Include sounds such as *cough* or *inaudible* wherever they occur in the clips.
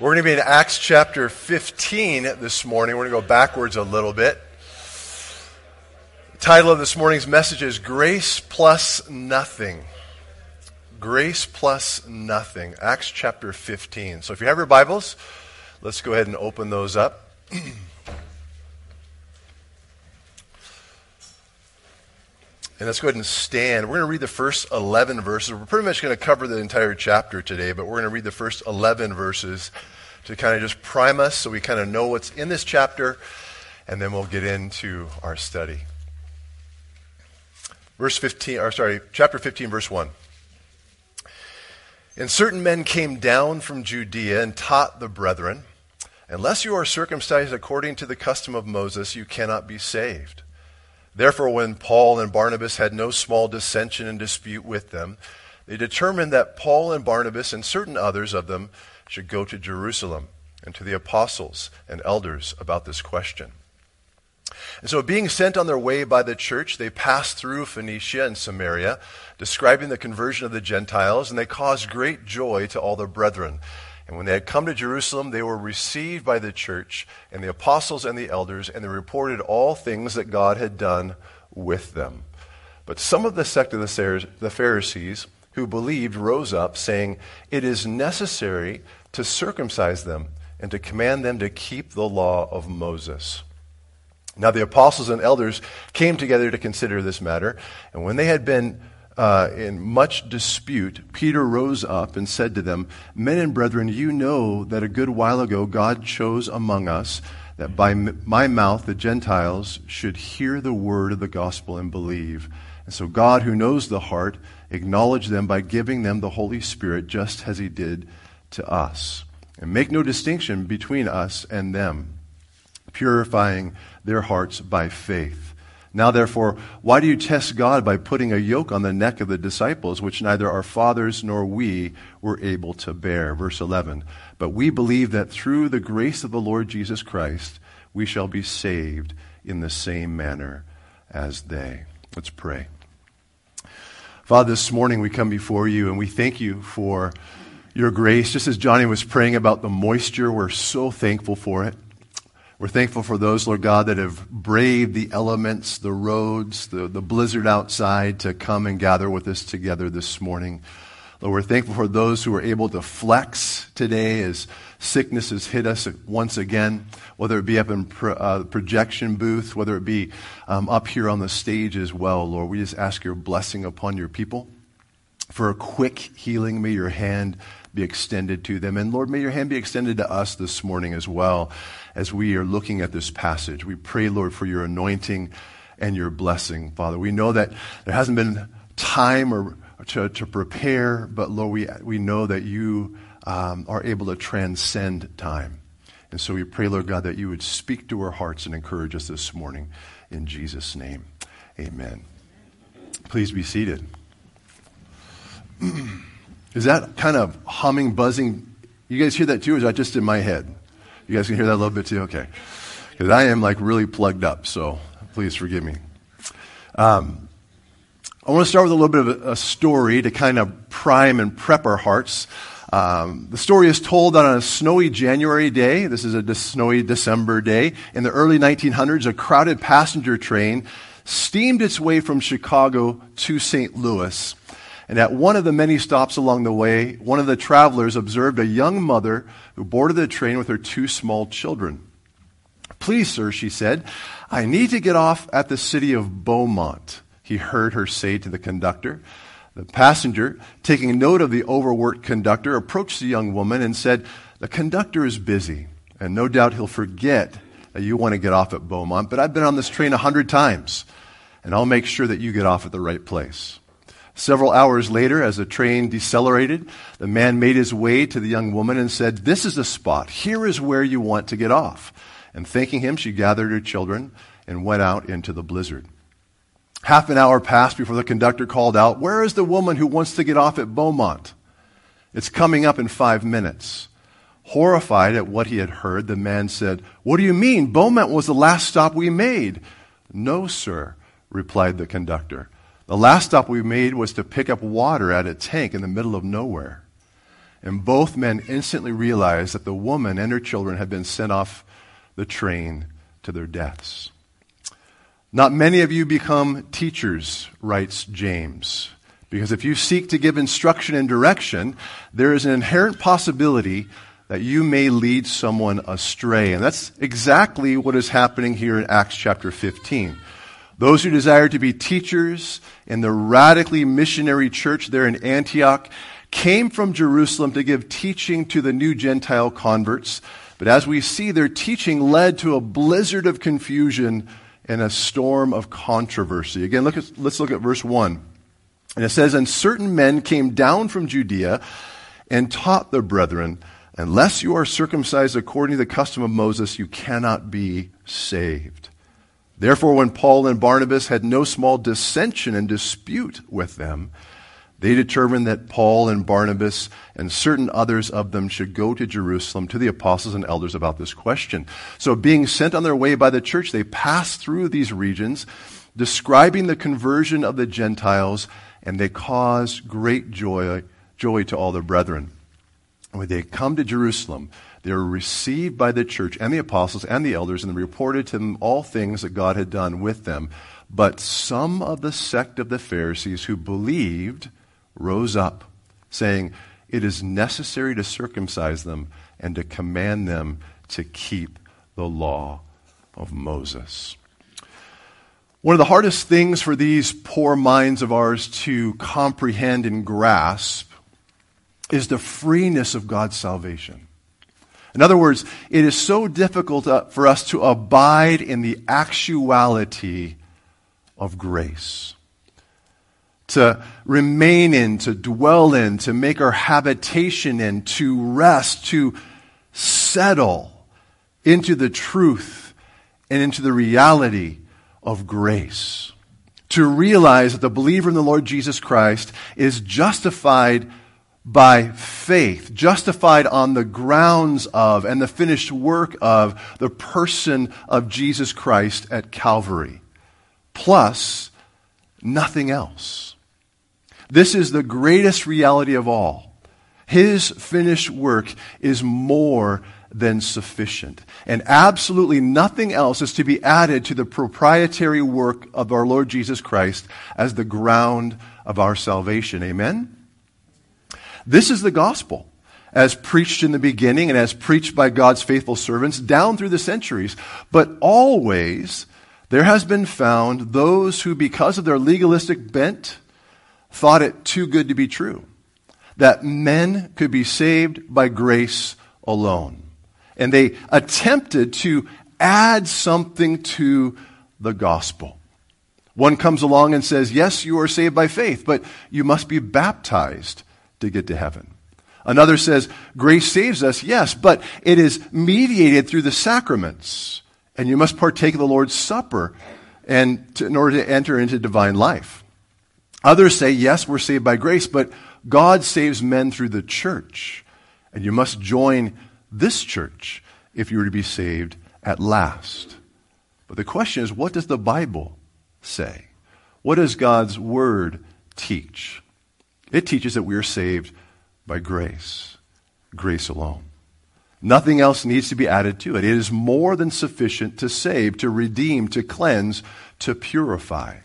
We're going to be in Acts chapter 15 this morning. We're going to go backwards a little bit. The title of this morning's message is Grace Plus Nothing. Grace Plus Nothing. Acts chapter 15. So if you have your Bibles, let's go ahead and open those up. *clears throat* And let's go ahead and stand. We're going to read the first 11 verses. We're pretty much going to cover the entire chapter today, but we're going to read the first 11 verses to kind of just prime us so we kind of know what's in this chapter, and then we'll get into our study. Verse 15, or sorry, chapter 15, verse 1. And certain men came down from Judea and taught the brethren, Unless you are circumcised according to the custom of Moses, you cannot be saved. Therefore, when Paul and Barnabas had no small dissension and dispute with them, they determined that Paul and Barnabas and certain others of them should go to Jerusalem and to the apostles and elders about this question. And so, being sent on their way by the church, they passed through Phoenicia and Samaria, describing the conversion of the Gentiles, and they caused great joy to all the brethren. And when they had come to Jerusalem, they were received by the church and the apostles and the elders, and they reported all things that God had done with them. But some of the sect of the Pharisees who believed rose up, saying, It is necessary to circumcise them and to command them to keep the law of Moses. Now the apostles and elders came together to consider this matter, and when they had been uh, in much dispute, Peter rose up and said to them, Men and brethren, you know that a good while ago God chose among us that by my mouth the Gentiles should hear the word of the gospel and believe. And so God, who knows the heart, acknowledged them by giving them the Holy Spirit just as he did to us. And make no distinction between us and them, purifying their hearts by faith. Now, therefore, why do you test God by putting a yoke on the neck of the disciples, which neither our fathers nor we were able to bear? Verse 11. But we believe that through the grace of the Lord Jesus Christ, we shall be saved in the same manner as they. Let's pray. Father, this morning we come before you and we thank you for your grace. Just as Johnny was praying about the moisture, we're so thankful for it. We're thankful for those, Lord God, that have braved the elements, the roads, the, the blizzard outside to come and gather with us together this morning. Lord, we're thankful for those who are able to flex today as sickness has hit us once again, whether it be up in pro, uh, projection booth, whether it be um, up here on the stage as well. Lord, we just ask your blessing upon your people. For a quick healing, may your hand be extended to them. And Lord, may your hand be extended to us this morning as well as we are looking at this passage. We pray, Lord, for your anointing and your blessing, Father. We know that there hasn't been time or to, to prepare, but Lord, we, we know that you um, are able to transcend time. And so we pray, Lord God, that you would speak to our hearts and encourage us this morning. In Jesus' name, amen. Please be seated. *clears throat* Is that kind of humming, buzzing? You guys hear that too, or is that just in my head? You guys can hear that a little bit too? Okay. Because I am like really plugged up, so please forgive me. Um, I want to start with a little bit of a, story to kind of prime and prep our hearts. Um, the story is told on a snowy January day. This is a de- snowy December day. In the early 1900s, a crowded passenger train steamed its way from Chicago to St. Louis. And at one of the many stops along the way, one of the travelers observed a young mother who boarded the train with her two small children. Please, sir, she said, I need to get off at the city of Beaumont, he heard her say to the conductor. The passenger, taking note of the overworked conductor, approached the young woman and said, The conductor is busy, and no doubt he'll forget that you want to get off at Beaumont, but I've been on this train a hundred times, and I'll make sure that you get off at the right place. Several hours later, as the train decelerated, the man made his way to the young woman and said, This is the spot. Here is where you want to get off. And thanking him, she gathered her children and went out into the blizzard. Half an hour passed before the conductor called out, Where is the woman who wants to get off at Beaumont? It's coming up in five minutes. Horrified at what he had heard, the man said, What do you mean? Beaumont was the last stop we made. No, sir, replied the conductor. The last stop we made was to pick up water at a tank in the middle of nowhere. And both men instantly realized that the woman and her children had been sent off the train to their deaths. Not many of you become teachers, writes James, because if you seek to give instruction and direction, there is an inherent possibility that you may lead someone astray. And that's exactly what is happening here in Acts chapter 15. Those who desire to be teachers in the radically missionary church there in Antioch came from Jerusalem to give teaching to the new Gentile converts. But as we see, their teaching led to a blizzard of confusion and a storm of controversy. Again, look at, let's look at verse 1. And it says, And certain men came down from Judea and taught the brethren, Unless you are circumcised according to the custom of Moses, you cannot be saved. Therefore, when Paul and Barnabas had no small dissension and dispute with them, they determined that Paul and Barnabas and certain others of them should go to Jerusalem to the apostles and elders about this question. So, being sent on their way by the church, they passed through these regions, describing the conversion of the Gentiles, and they caused great joy, joy to all their brethren. When they come to Jerusalem, they were received by the church and the apostles and the elders, and reported to them all things that God had done with them. But some of the sect of the Pharisees who believed, rose up, saying, It is necessary to circumcise them and to command them to keep the law of Moses. One of the hardest things for these poor minds of ours to comprehend and grasp is the freeness of God's salvation. In other words, it is so difficult uh, for us to abide in the actuality of grace to remain in, to dwell in, to make our habitation in, to rest, to settle into the truth and into the reality of grace. To realize that the believer in the Lord Jesus Christ is justified by faith, justified on the grounds of and the finished work of the person of Jesus Christ at Calvary, plus nothing else. This is the greatest reality of all. His finished work is more than sufficient. And absolutely nothing else is to be added to the proprietary work of our Lord Jesus Christ as the ground of our salvation. Amen? This is the gospel as preached in the beginning and as preached by God's faithful servants down through the centuries. But always there has been found those who, because of their legalistic bent, thought it too good to be true that men could be saved by grace alone. And they attempted to add something to the gospel. One comes along and says, Yes, you are saved by faith, but you must be baptized to get to heaven. Another says, Grace saves us, yes, but it is mediated through the sacraments, and you must partake of the Lord's Supper and to, in order to enter into divine life. Others say, yes, we're saved by grace, but God saves men through the church. And you must join this church if you are to be saved at last. But the question is, what does the Bible say? What does God's Word teach? It teaches that we are saved by grace, grace alone. Nothing else needs to be added to it. It is more than sufficient to save, to redeem, to cleanse, to purify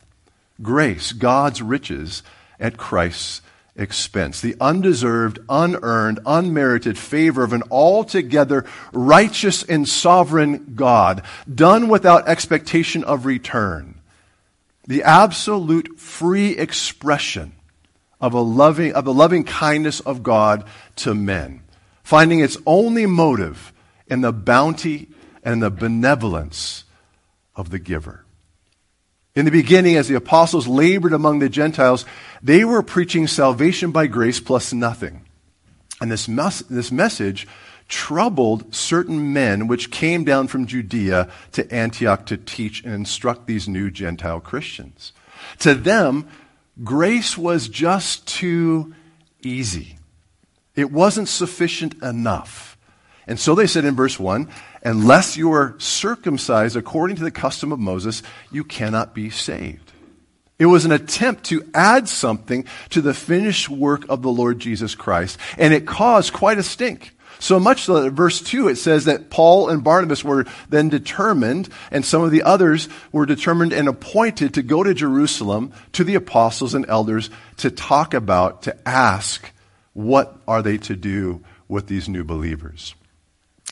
grace, God's riches at Christ's expense. The undeserved, unearned, unmerited favor of an altogether righteous and sovereign God, done without expectation of return. The absolute free expression of a loving, of the loving kindness of God to men, finding its only motive in the bounty and the benevolence of the giver. In the beginning, as the apostles labored among the Gentiles, they were preaching salvation by grace plus nothing. And this, mes- this message troubled certain men which came down from Judea to Antioch to teach and instruct these new Gentile Christians. To them, grace was just too easy. It wasn't sufficient enough. And so they said in verse 1 Unless you are circumcised according to the custom of Moses, you cannot be saved. It was an attempt to add something to the finished work of the Lord Jesus Christ, and it caused quite a stink. So much so that verse 2 it says that Paul and Barnabas were then determined, and some of the others were determined and appointed to go to Jerusalem to the apostles and elders to talk about, to ask, what are they to do with these new believers?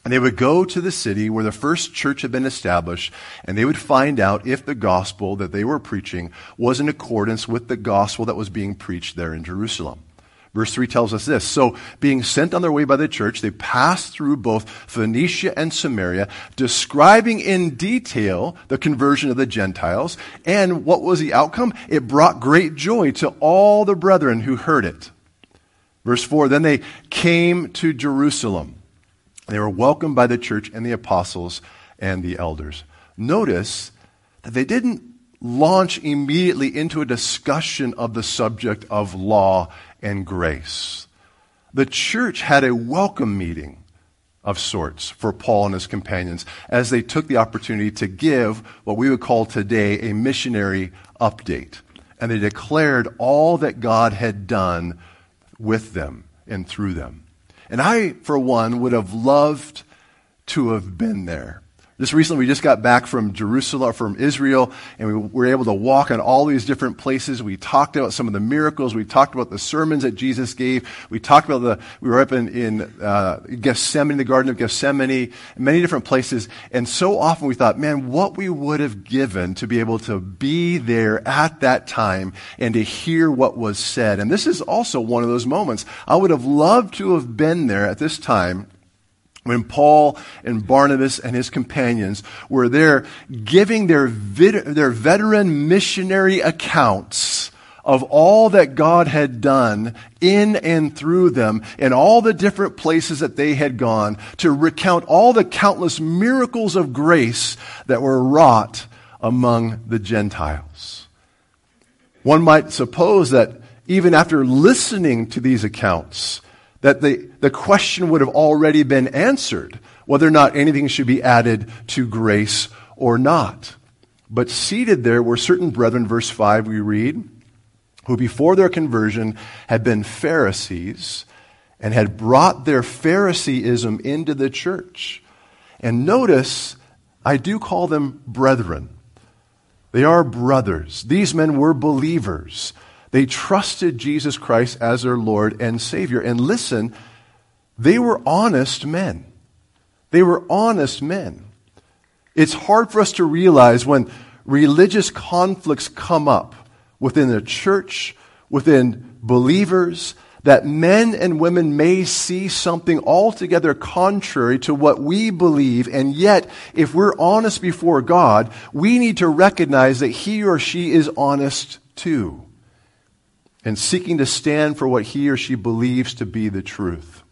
And they would go to the city where the first church had been established, and they would find out if the gospel that they were preaching was in accordance with the gospel that was being preached there in Jerusalem. Verse 3 tells us this. So, being sent on their way by the church, they passed through both Phoenicia and Samaria, describing in detail the conversion of the Gentiles. And what was the outcome? It brought great joy to all the brethren who heard it. Verse 4 Then they came to Jerusalem. They were welcomed by the church and the apostles and the elders. Notice that they didn't launch immediately into a discussion of the subject of law and grace. The church had a welcome meeting of sorts for Paul and his companions as they took the opportunity to give what we would call today a missionary update. And they declared all that God had done with them and through them. And I, for one, would have loved to have been there. Just recently, we just got back from Jerusalem, from Israel, and we were able to walk on all these different places. We talked about some of the miracles. We talked about the sermons that Jesus gave. We talked about the, we were up in, in uh, Gethsemane, the Garden of Gethsemane, many different places. And so often we thought, man, what we would have given to be able to be there at that time and to hear what was said. And this is also one of those moments. I would have loved to have been there at this time when Paul and Barnabas and his companions were there giving their, their veteran missionary accounts of all that God had done in and through them in all the different places that they had gone to recount all the countless miracles of grace that were wrought among the Gentiles. One might suppose that even after listening to these accounts, that the, the question would have already been answered whether or not anything should be added to grace or not. But seated there were certain brethren, verse 5 we read, who before their conversion had been Pharisees and had brought their Phariseeism into the church. And notice, I do call them brethren. They are brothers. These men were believers. They trusted Jesus Christ as their Lord and Savior. And listen, they were honest men. They were honest men. It's hard for us to realize when religious conflicts come up within the church, within believers, that men and women may see something altogether contrary to what we believe, and yet, if we're honest before God, we need to recognize that he or she is honest too and seeking to stand for what he or she believes to be the truth.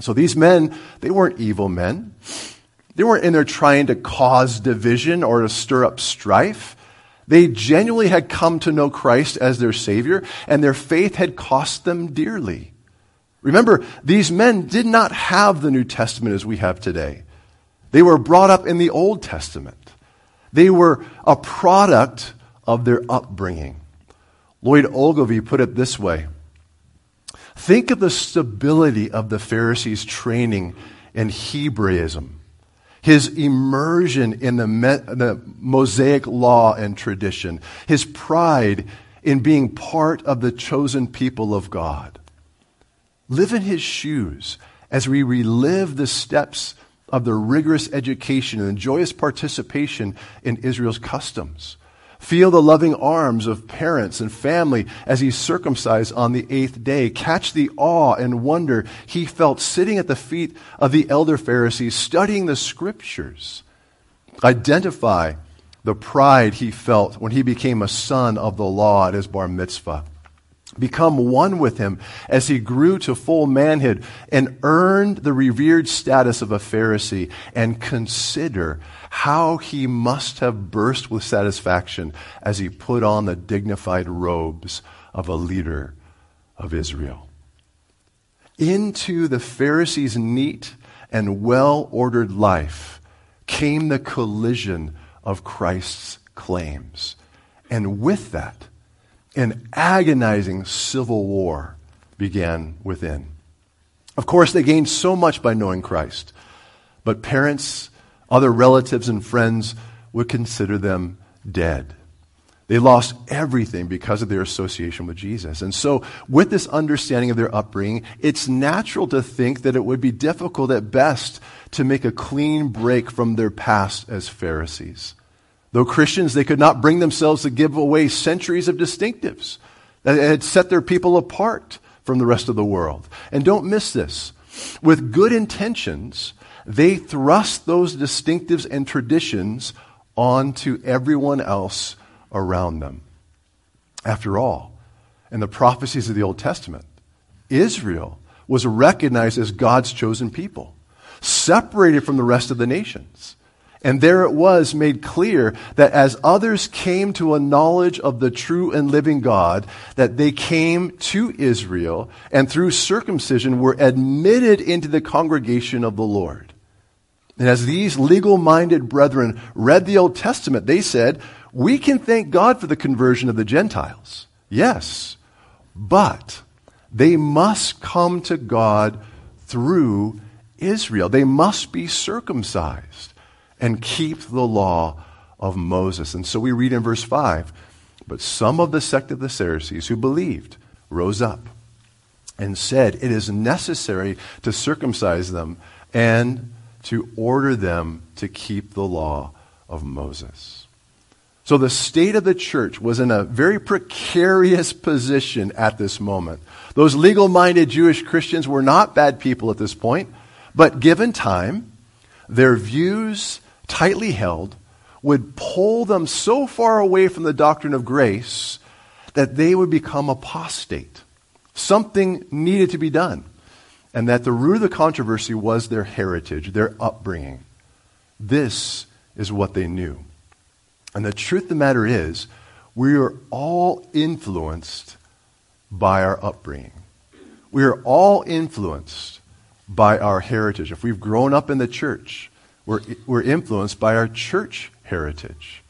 So these men, they weren't evil men. They weren't in there trying to cause division or to stir up strife. They genuinely had come to know Christ as their Savior, and their faith had cost them dearly. Remember, these men did not have the New Testament as we have today. They were brought up in the Old Testament. They were a product of their upbringing. Lloyd Ogilvie put it this way Think of the stability of the Pharisees' training in Hebraism, his immersion in the, the Mosaic law and tradition, his pride in being part of the chosen people of God. Live in his shoes as we relive the steps of the rigorous education and joyous participation in Israel's customs. Feel the loving arms of parents and family as he circumcised on the eighth day. Catch the awe and wonder he felt sitting at the feet of the elder Pharisees studying the scriptures. Identify the pride he felt when he became a son of the law at his bar mitzvah. Become one with him as he grew to full manhood and earned the revered status of a Pharisee and consider how he must have burst with satisfaction as he put on the dignified robes of a leader of Israel. Into the Pharisees' neat and well ordered life came the collision of Christ's claims. And with that, an agonizing civil war began within. Of course, they gained so much by knowing Christ, but parents, other relatives, and friends would consider them dead. They lost everything because of their association with Jesus. And so, with this understanding of their upbringing, it's natural to think that it would be difficult at best to make a clean break from their past as Pharisees. Though Christians, they could not bring themselves to give away centuries of distinctives that had set their people apart from the rest of the world. And don't miss this. With good intentions, they thrust those distinctives and traditions onto everyone else around them. After all, in the prophecies of the Old Testament, Israel was recognized as God's chosen people, separated from the rest of the nations. And there it was made clear that as others came to a knowledge of the true and living God, that they came to Israel and through circumcision were admitted into the congregation of the Lord. And as these legal minded brethren read the Old Testament, they said, we can thank God for the conversion of the Gentiles. Yes. But they must come to God through Israel. They must be circumcised and keep the law of Moses. And so we read in verse 5 But some of the sect of the Pharisees who believed rose up and said, It is necessary to circumcise them and to order them to keep the law of Moses. So the state of the church was in a very precarious position at this moment. Those legal minded Jewish Christians were not bad people at this point, but given time, their views, tightly held, would pull them so far away from the doctrine of grace that they would become apostate. Something needed to be done. And that the root of the controversy was their heritage, their upbringing. This is what they knew. And the truth of the matter is, we are all influenced by our upbringing. We are all influenced by our heritage. If we've grown up in the church, we're, we're influenced by our church heritage.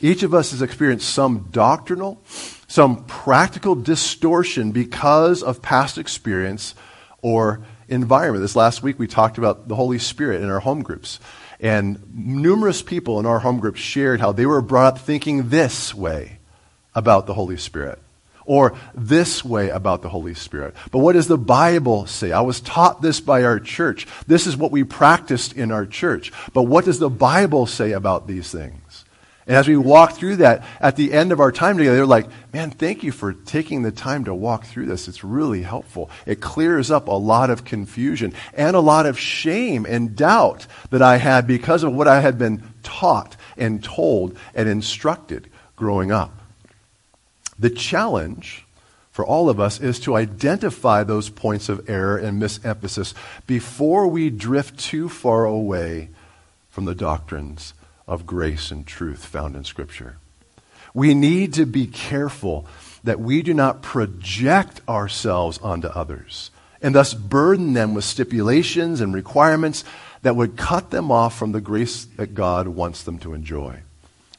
Each of us has experienced some doctrinal, some practical distortion because of past experience or environment. This last week we talked about the Holy Spirit in our home groups. And numerous people in our home group shared how they were brought up thinking this way about the Holy Spirit or this way about the Holy Spirit. But what does the Bible say? I was taught this by our church. This is what we practiced in our church. But what does the Bible say about these things? And as we walk through that at the end of our time together, they're like, man, thank you for taking the time to walk through this. It's really helpful. It clears up a lot of confusion and a lot of shame and doubt that I had because of what I had been taught and told and instructed growing up. The challenge for all of us is to identify those points of error and misemphasis before we drift too far away from the doctrines of grace and truth found in Scripture. We need to be careful that we do not project ourselves onto others and thus burden them with stipulations and requirements that would cut them off from the grace that God wants them to enjoy.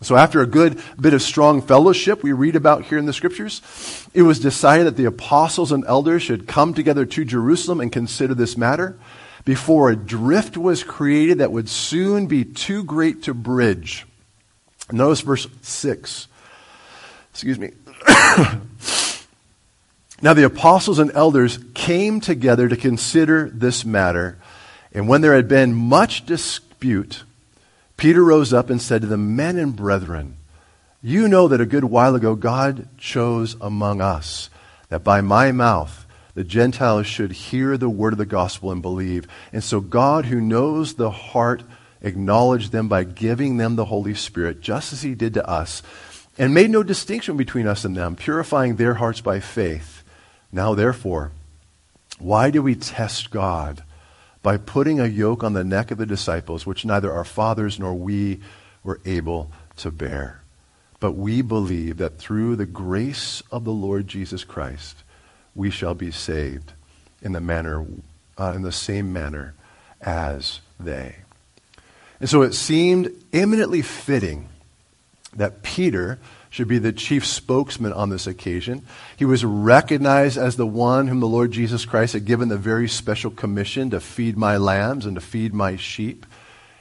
So, after a good bit of strong fellowship we read about here in the scriptures, it was decided that the apostles and elders should come together to Jerusalem and consider this matter before a drift was created that would soon be too great to bridge. Notice verse 6. Excuse me. *coughs* now the apostles and elders came together to consider this matter, and when there had been much dispute, Peter rose up and said to the men and brethren, You know that a good while ago God chose among us that by my mouth the Gentiles should hear the word of the gospel and believe. And so God, who knows the heart, acknowledged them by giving them the Holy Spirit, just as he did to us, and made no distinction between us and them, purifying their hearts by faith. Now, therefore, why do we test God? By putting a yoke on the neck of the disciples, which neither our fathers nor we were able to bear. But we believe that through the grace of the Lord Jesus Christ, we shall be saved in the manner, uh, in the same manner as they. And so it seemed eminently fitting that Peter should be the chief spokesman on this occasion. He was recognized as the one whom the Lord Jesus Christ had given the very special commission to feed my lambs and to feed my sheep.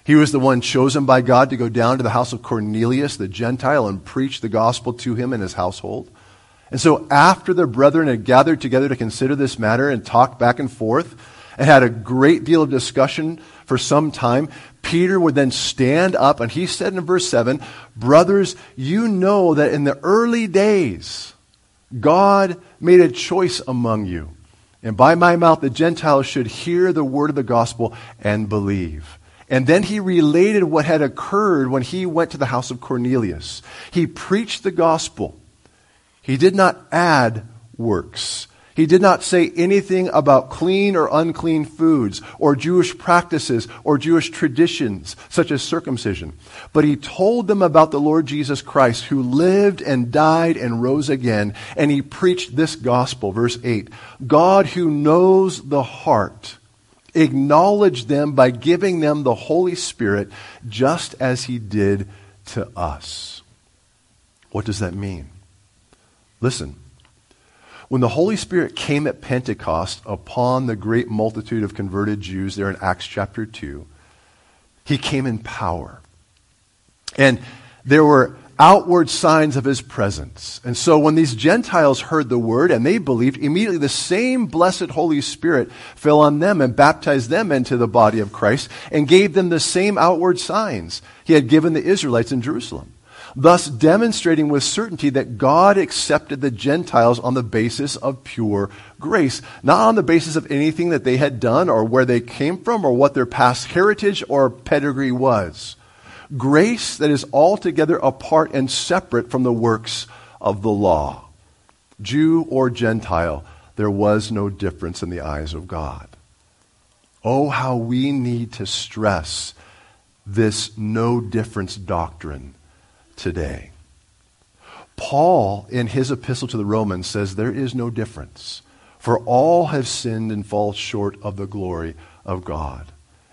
He was the one chosen by God to go down to the house of Cornelius, the Gentile, and preach the gospel to him and his household. And so, after the brethren had gathered together to consider this matter and talked back and forth and had a great deal of discussion for some time, Peter would then stand up and he said in verse 7 Brothers, you know that in the early days, God made a choice among you. And by my mouth, the Gentiles should hear the word of the gospel and believe. And then he related what had occurred when he went to the house of Cornelius. He preached the gospel. He did not add works. He did not say anything about clean or unclean foods, or Jewish practices, or Jewish traditions, such as circumcision. But he told them about the Lord Jesus Christ, who lived and died and rose again, and he preached this gospel. Verse 8 God who knows the heart acknowledged them by giving them the Holy Spirit, just as he did to us. What does that mean? Listen. When the Holy Spirit came at Pentecost upon the great multitude of converted Jews there in Acts chapter 2, he came in power. And there were outward signs of his presence. And so when these Gentiles heard the word and they believed, immediately the same blessed Holy Spirit fell on them and baptized them into the body of Christ and gave them the same outward signs he had given the Israelites in Jerusalem thus demonstrating with certainty that God accepted the Gentiles on the basis of pure grace, not on the basis of anything that they had done or where they came from or what their past heritage or pedigree was. Grace that is altogether apart and separate from the works of the law. Jew or Gentile, there was no difference in the eyes of God. Oh, how we need to stress this no difference doctrine today. Paul, in his epistle to the Romans, says there is no difference, for all have sinned and fall short of the glory of God.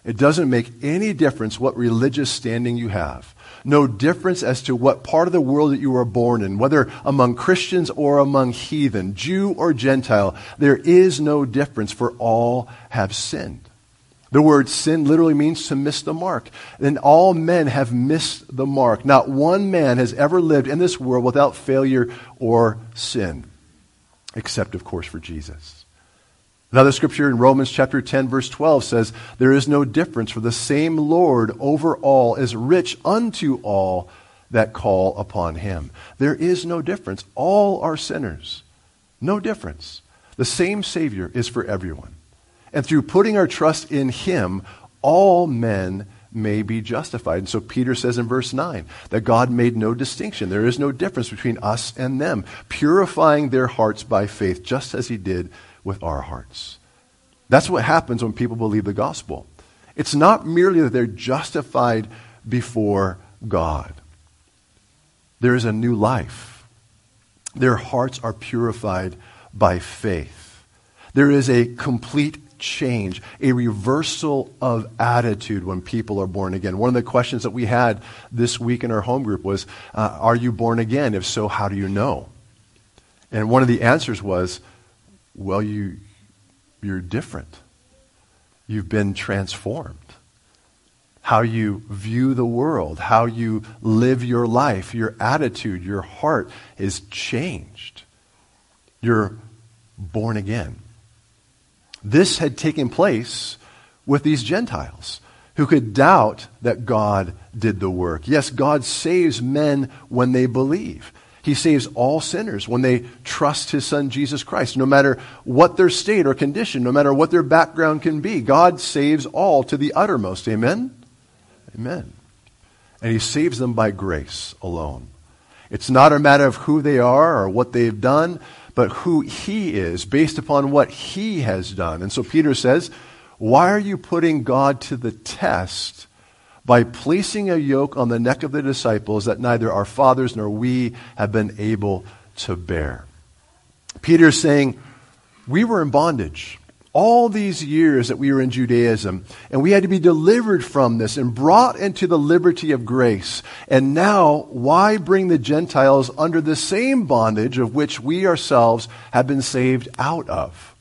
It doesn't make any difference what religious standing you have. No difference as to what part of the world that you were born in, whether among Christians or among heathen, Jew or Gentile. There is no difference, for all have sinned. The word sin literally means to miss the mark. And all men have missed the mark. Not one man has ever lived in this world without failure or sin, except, of course, for Jesus. Another scripture in Romans chapter 10, verse 12 says, There is no difference, for the same Lord over all is rich unto all that call upon him. There is no difference. All are sinners. No difference. The same Savior is for everyone. And through putting our trust in him, all men may be justified. And so Peter says in verse 9 that God made no distinction. There is no difference between us and them, purifying their hearts by faith, just as he did with our hearts. That's what happens when people believe the gospel. It's not merely that they're justified before God, there is a new life. Their hearts are purified by faith. There is a complete change, a reversal of attitude when people are born again. One of the questions that we had this week in our home group was uh, Are you born again? If so, how do you know? And one of the answers was, Well, you, you're different. You've been transformed. How you view the world, how you live your life, your attitude, your heart is changed. You're born again. This had taken place with these Gentiles who could doubt that God did the work. Yes, God saves men when they believe. He saves all sinners when they trust his son Jesus Christ, no matter what their state or condition, no matter what their background can be. God saves all to the uttermost. Amen? Amen. And he saves them by grace alone. It's not a matter of who they are or what they've done, but who he is based upon what he has done. And so Peter says, Why are you putting God to the test by placing a yoke on the neck of the disciples that neither our fathers nor we have been able to bear? Peter is saying, We were in bondage. All these years that we were in Judaism, and we had to be delivered from this and brought into the liberty of grace. And now, why bring the Gentiles under the same bondage of which we ourselves have been saved out of?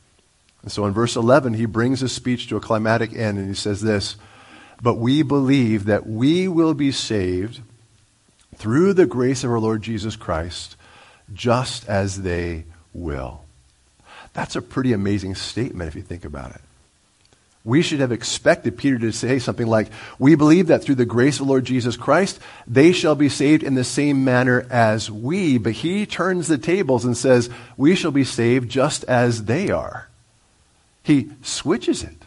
And so in verse 11, he brings his speech to a climatic end, and he says this But we believe that we will be saved through the grace of our Lord Jesus Christ, just as they will. That's a pretty amazing statement if you think about it. We should have expected Peter to say something like, We believe that through the grace of the Lord Jesus Christ, they shall be saved in the same manner as we. But he turns the tables and says, We shall be saved just as they are. He switches it.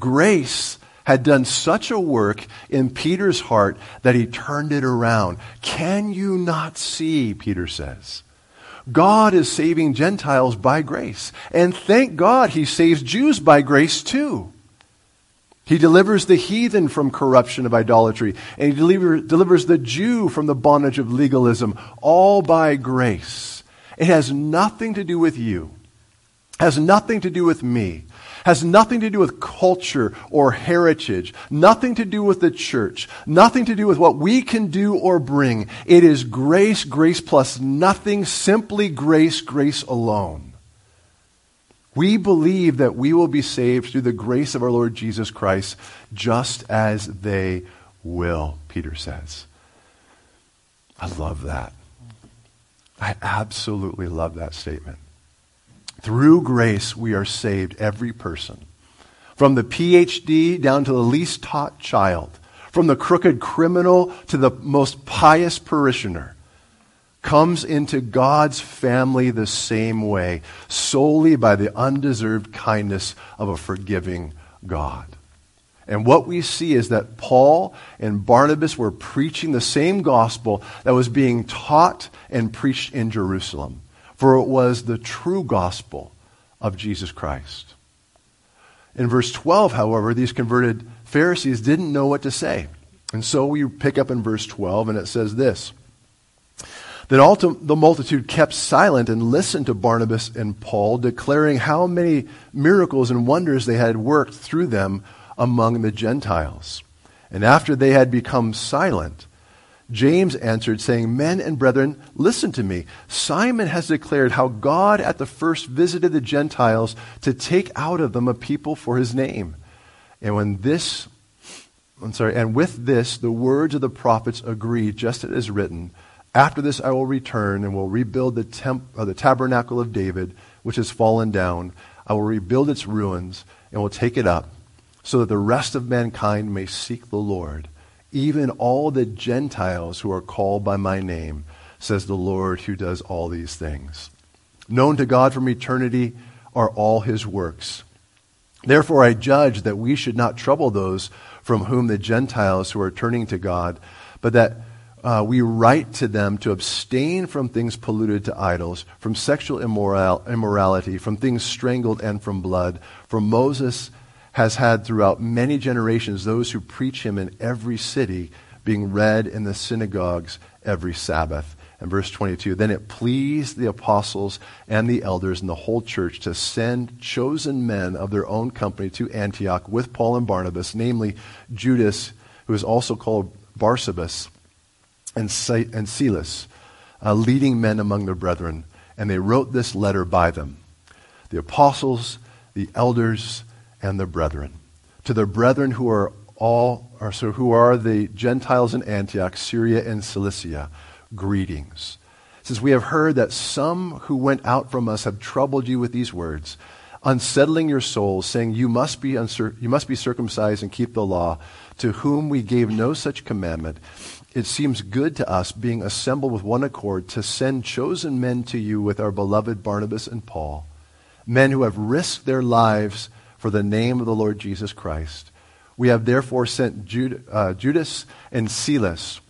Grace had done such a work in Peter's heart that he turned it around. Can you not see, Peter says? God is saving Gentiles by grace. And thank God he saves Jews by grace too. He delivers the heathen from corruption of idolatry, and he deliver, delivers the Jew from the bondage of legalism, all by grace. It has nothing to do with you, has nothing to do with me has nothing to do with culture or heritage, nothing to do with the church, nothing to do with what we can do or bring. It is grace, grace plus nothing, simply grace, grace alone. We believe that we will be saved through the grace of our Lord Jesus Christ, just as they will, Peter says. I love that. I absolutely love that statement. Through grace, we are saved, every person. From the PhD down to the least taught child, from the crooked criminal to the most pious parishioner, comes into God's family the same way, solely by the undeserved kindness of a forgiving God. And what we see is that Paul and Barnabas were preaching the same gospel that was being taught and preached in Jerusalem for it was the true gospel of Jesus Christ. In verse 12, however, these converted Pharisees didn't know what to say. And so we pick up in verse 12, and it says this Then all the multitude kept silent and listened to Barnabas and Paul, declaring how many miracles and wonders they had worked through them among the Gentiles. And after they had become silent, James answered, saying, Men and brethren, listen to me. Simon has declared how God at the first visited the Gentiles to take out of them a people for his name. And when this, I'm sorry, and with this, the words of the prophets agree, just as it is written. After this, I will return and will rebuild the, temp, uh, the tabernacle of David, which has fallen down. I will rebuild its ruins and will take it up, so that the rest of mankind may seek the Lord even all the Gentiles who are called by my name, says the Lord who does all these things. Known to God from eternity are all his works. Therefore, I judge that we should not trouble those from whom the Gentiles who are turning to God, but that uh, we write to them to abstain from things polluted to idols, from sexual immoral, immorality, from things strangled, and from blood. For Moses has had throughout many generations those who preach him in every city, being read in the synagogues every Sabbath. And verse 22 Then it pleased the apostles and the elders and the whole church to send chosen men of their own company to Antioch with Paul and Barnabas, namely Judas, who is also called Barsabas, and, and Silas, uh, leading men among their brethren. And they wrote this letter by them. The apostles, the elders, and the brethren. To the brethren who are all, or so who are the Gentiles in Antioch, Syria, and Cilicia, greetings. Since we have heard that some who went out from us have troubled you with these words, unsettling your souls, saying, You must be, uncir- you must be circumcised and keep the law, to whom we gave no such commandment. It seems good to us, being assembled with one accord, to send chosen men to you with our beloved Barnabas and Paul, men who have risked their lives for the name of the Lord Jesus Christ. We have therefore sent Jude, uh, Judas and Silas,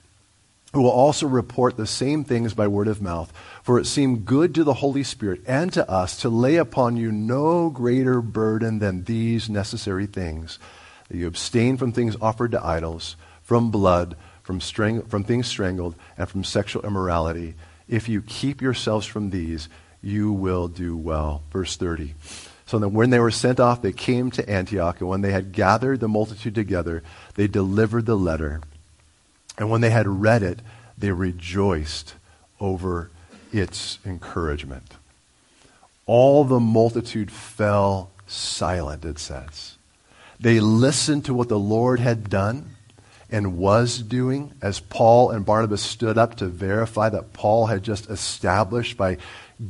who will also report the same things by word of mouth. For it seemed good to the Holy Spirit and to us to lay upon you no greater burden than these necessary things that you abstain from things offered to idols, from blood, from, strang- from things strangled, and from sexual immorality. If you keep yourselves from these, you will do well. Verse 30. So when they were sent off, they came to Antioch, and when they had gathered the multitude together, they delivered the letter. And when they had read it, they rejoiced over its encouragement. All the multitude fell silent, it says. They listened to what the Lord had done and was doing as Paul and Barnabas stood up to verify that Paul had just established by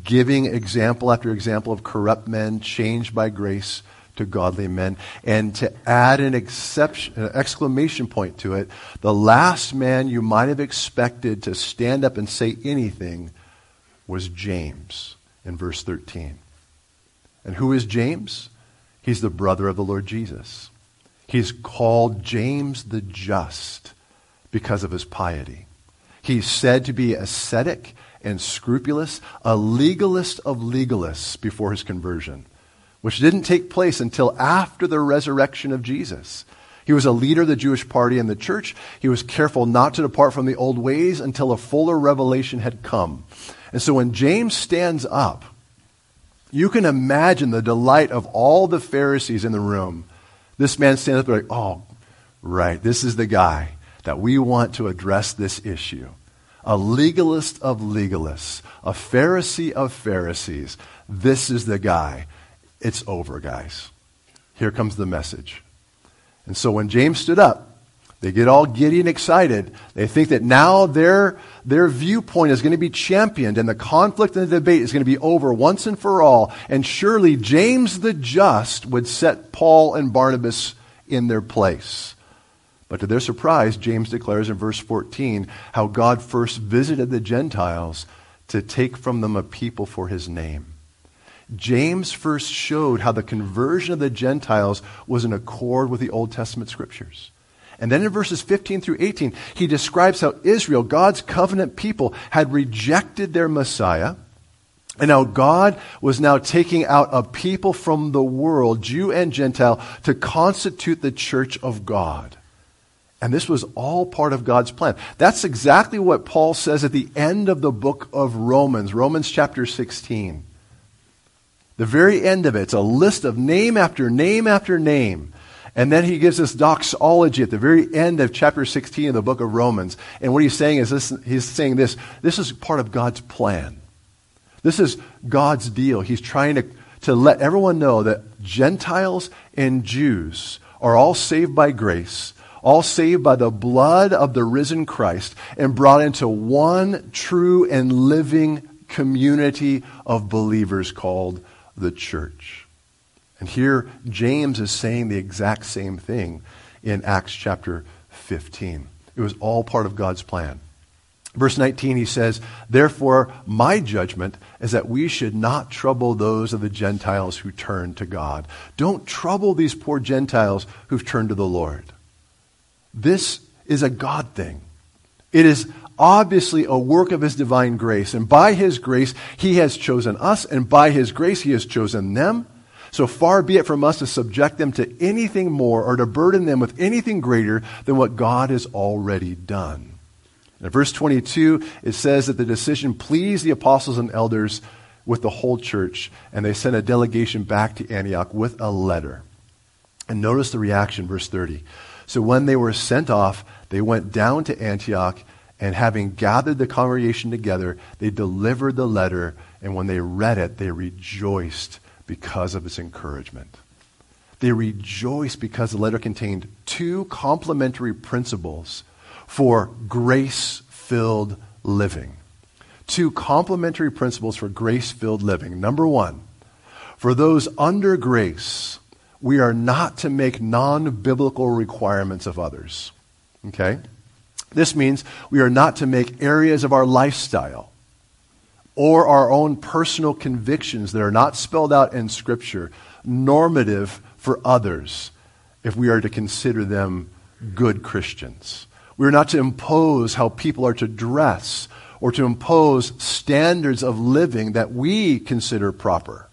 giving example after example of corrupt men changed by grace to godly men. And to add an, exception, an exclamation point to it, the last man you might have expected to stand up and say anything was James in verse 13. And who is James? He's the brother of the Lord Jesus. He's called James the Just because of his piety. He's said to be ascetic and scrupulous, a legalist of legalists before his conversion, which didn't take place until after the resurrection of Jesus. He was a leader of the Jewish party and the church. He was careful not to depart from the old ways until a fuller revelation had come. And so when James stands up, you can imagine the delight of all the Pharisees in the room. This man stands up and like, oh, right, this is the guy that we want to address this issue. A legalist of legalists, a Pharisee of Pharisees. This is the guy. It's over, guys. Here comes the message. And so when James stood up, they get all giddy and excited. They think that now their, their viewpoint is going to be championed and the conflict and the debate is going to be over once and for all. And surely James the Just would set Paul and Barnabas in their place. But to their surprise, James declares in verse 14 how God first visited the Gentiles to take from them a people for his name. James first showed how the conversion of the Gentiles was in accord with the Old Testament scriptures. And then in verses 15 through 18, he describes how Israel, God's covenant people, had rejected their Messiah. And how God was now taking out a people from the world, Jew and Gentile, to constitute the church of God. And this was all part of God's plan. That's exactly what Paul says at the end of the book of Romans, Romans chapter 16. The very end of it, it's a list of name after name after name and then he gives this doxology at the very end of chapter 16 of the book of Romans. And what he's saying is this, he's saying this, this is part of God's plan. This is God's deal. He's trying to, to let everyone know that Gentiles and Jews are all saved by grace, all saved by the blood of the risen Christ, and brought into one true and living community of believers called the church. And here, James is saying the exact same thing in Acts chapter 15. It was all part of God's plan. Verse 19, he says, Therefore, my judgment is that we should not trouble those of the Gentiles who turn to God. Don't trouble these poor Gentiles who've turned to the Lord. This is a God thing. It is obviously a work of His divine grace. And by His grace, He has chosen us, and by His grace, He has chosen them. So far be it from us to subject them to anything more or to burden them with anything greater than what God has already done. In verse 22, it says that the decision pleased the apostles and elders with the whole church, and they sent a delegation back to Antioch with a letter. And notice the reaction, verse 30. So when they were sent off, they went down to Antioch, and having gathered the congregation together, they delivered the letter, and when they read it, they rejoiced because of its encouragement. They rejoiced because the letter contained two complementary principles for grace filled living. Two complementary principles for grace filled living. Number one, for those under grace, we are not to make non biblical requirements of others. Okay? This means we are not to make areas of our lifestyle or our own personal convictions that are not spelled out in Scripture normative for others if we are to consider them good Christians. We are not to impose how people are to dress or to impose standards of living that we consider proper.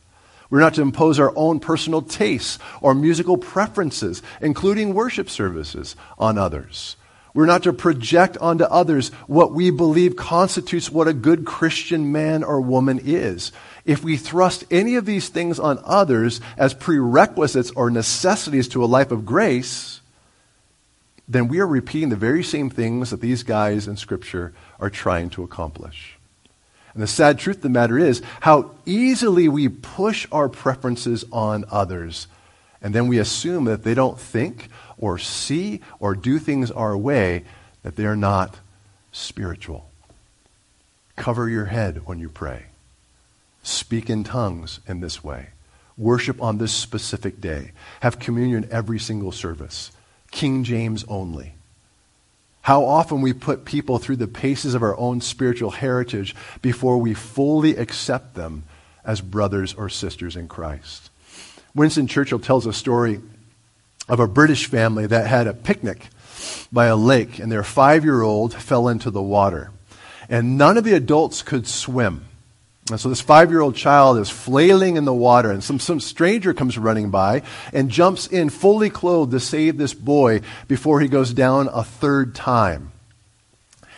We're not to impose our own personal tastes or musical preferences, including worship services, on others. We're not to project onto others what we believe constitutes what a good Christian man or woman is. If we thrust any of these things on others as prerequisites or necessities to a life of grace, then we are repeating the very same things that these guys in Scripture are trying to accomplish. And the sad truth of the matter is how easily we push our preferences on others. And then we assume that they don't think or see or do things our way, that they're not spiritual. Cover your head when you pray. Speak in tongues in this way. Worship on this specific day. Have communion every single service. King James only. How often we put people through the paces of our own spiritual heritage before we fully accept them as brothers or sisters in Christ. Winston Churchill tells a story of a British family that had a picnic by a lake, and their five year old fell into the water. And none of the adults could swim. And so this five year old child is flailing in the water, and some, some stranger comes running by and jumps in fully clothed to save this boy before he goes down a third time.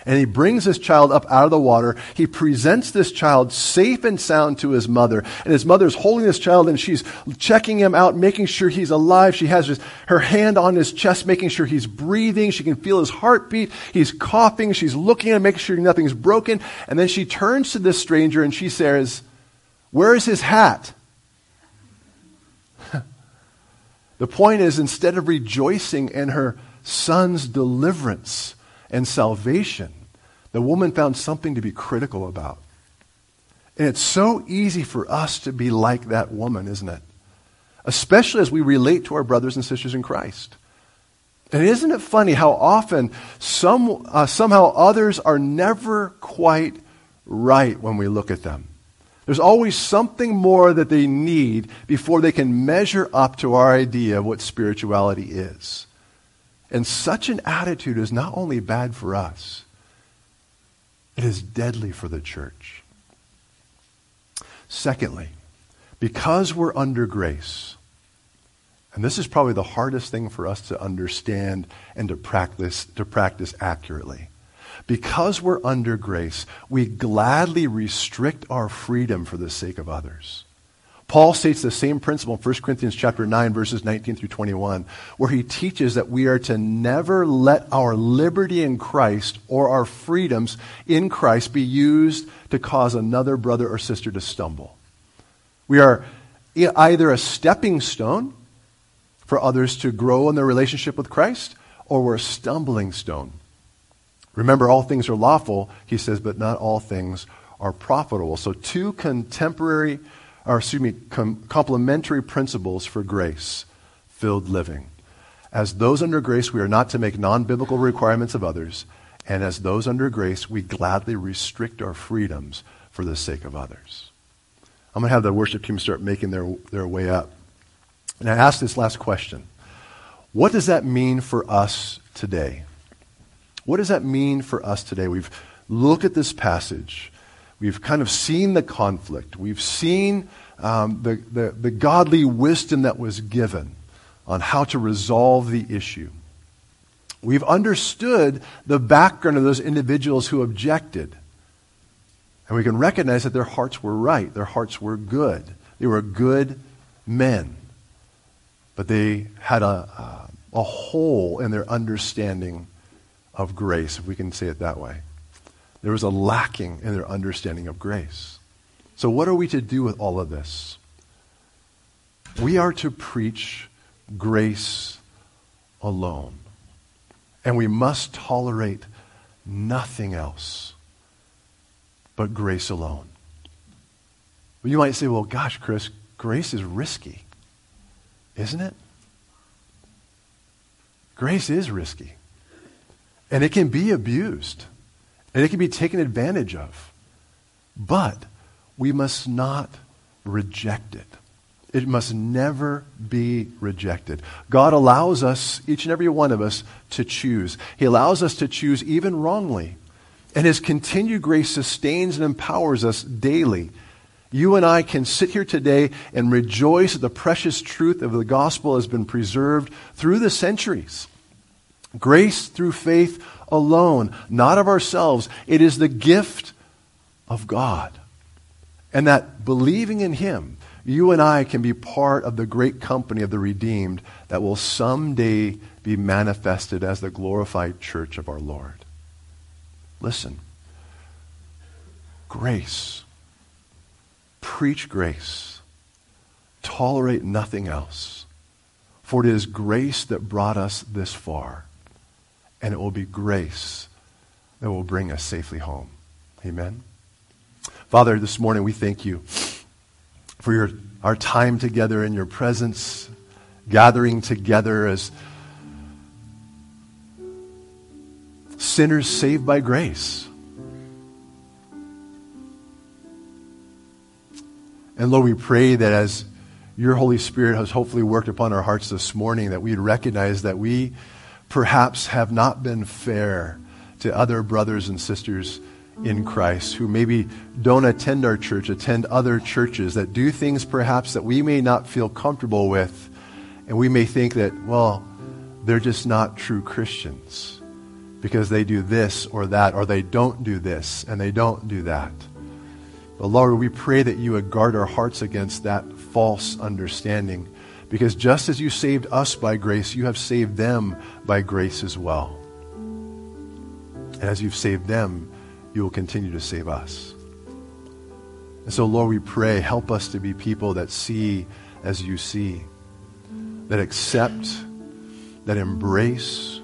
And he brings this child up out of the water. He presents this child safe and sound to his mother. And his mother's holding this child and she's checking him out, making sure he's alive. She has her hand on his chest, making sure he's breathing. She can feel his heartbeat. He's coughing. She's looking at him, making sure nothing's broken. And then she turns to this stranger and she says, Where is his hat? *laughs* the point is, instead of rejoicing in her son's deliverance, and salvation, the woman found something to be critical about. And it's so easy for us to be like that woman, isn't it? Especially as we relate to our brothers and sisters in Christ. And isn't it funny how often some, uh, somehow others are never quite right when we look at them? There's always something more that they need before they can measure up to our idea of what spirituality is. And such an attitude is not only bad for us, it is deadly for the church. Secondly, because we're under grace, and this is probably the hardest thing for us to understand and to practice, to practice accurately. Because we're under grace, we gladly restrict our freedom for the sake of others. Paul states the same principle in 1 Corinthians chapter 9 verses 19 through 21 where he teaches that we are to never let our liberty in Christ or our freedoms in Christ be used to cause another brother or sister to stumble. We are either a stepping stone for others to grow in their relationship with Christ or we're a stumbling stone. Remember all things are lawful, he says, but not all things are profitable. So two contemporary or excuse me, com- complementary principles for grace filled living. As those under grace, we are not to make non biblical requirements of others. And as those under grace, we gladly restrict our freedoms for the sake of others. I'm going to have the worship team start making their, their way up. And I ask this last question What does that mean for us today? What does that mean for us today? We've looked at this passage. We've kind of seen the conflict. We've seen um, the, the, the godly wisdom that was given on how to resolve the issue. We've understood the background of those individuals who objected. And we can recognize that their hearts were right, their hearts were good. They were good men. But they had a, a hole in their understanding of grace, if we can say it that way. There was a lacking in their understanding of grace. So, what are we to do with all of this? We are to preach grace alone. And we must tolerate nothing else but grace alone. You might say, well, gosh, Chris, grace is risky, isn't it? Grace is risky. And it can be abused and it can be taken advantage of. But we must not reject it. It must never be rejected. God allows us, each and every one of us, to choose. He allows us to choose even wrongly. And His continued grace sustains and empowers us daily. You and I can sit here today and rejoice that the precious truth of the gospel has been preserved through the centuries. Grace through faith alone, not of ourselves. It is the gift of God. And that believing in him, you and I can be part of the great company of the redeemed that will someday be manifested as the glorified church of our Lord. Listen, grace. Preach grace. Tolerate nothing else. For it is grace that brought us this far, and it will be grace that will bring us safely home. Amen. Father, this morning we thank you for your, our time together in your presence, gathering together as sinners saved by grace. And Lord, we pray that as your Holy Spirit has hopefully worked upon our hearts this morning, that we'd recognize that we perhaps have not been fair to other brothers and sisters in Christ who maybe don't attend our church, attend other churches, that do things perhaps that we may not feel comfortable with, and we may think that, well, they're just not true Christians because they do this or that, or they don't do this and they don't do that. But Lord, we pray that you would guard our hearts against that false understanding. Because just as you saved us by grace, you have saved them by grace as well. And as you've saved them, you will continue to save us. And so, Lord, we pray, help us to be people that see as you see, that accept, that embrace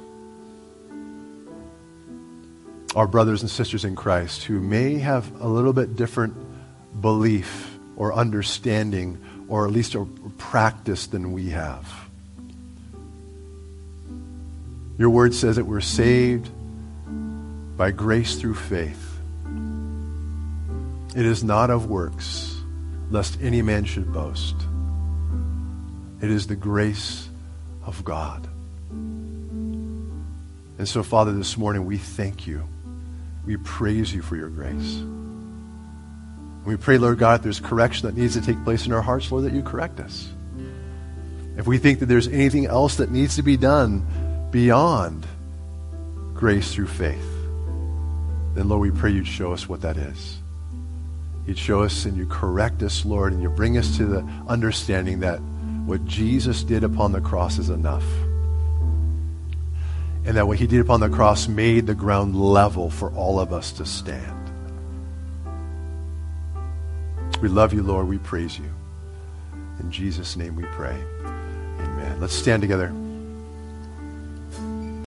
our brothers and sisters in Christ who may have a little bit different belief or understanding or at least a practice than we have. Your word says that we're saved by grace through faith. It is not of works, lest any man should boast. It is the grace of God. And so, Father, this morning we thank you. We praise you for your grace. We pray, Lord God, there's correction that needs to take place in our hearts, Lord, that you correct us. If we think that there's anything else that needs to be done beyond grace through faith, then, Lord, we pray you'd show us what that is. You'd show us and you correct us, Lord, and you bring us to the understanding that what Jesus did upon the cross is enough. And that what he did upon the cross made the ground level for all of us to stand. We love you, Lord. We praise you. In Jesus' name we pray. Amen. Let's stand together.